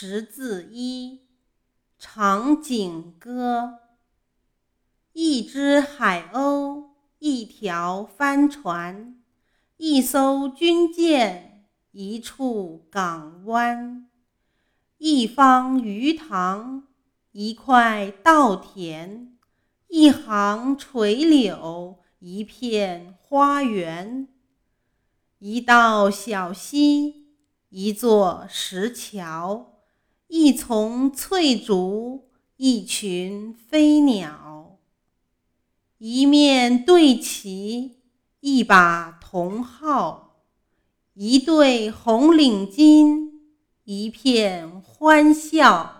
识字一，长颈歌。一只海鸥，一条帆船，一艘军舰，一处港湾，一方鱼塘，一块稻田，一行垂柳，一片花园，一道小溪。一座石桥，一丛翠竹，一群飞鸟，一面对旗，一把铜号，一对红领巾，一片欢笑。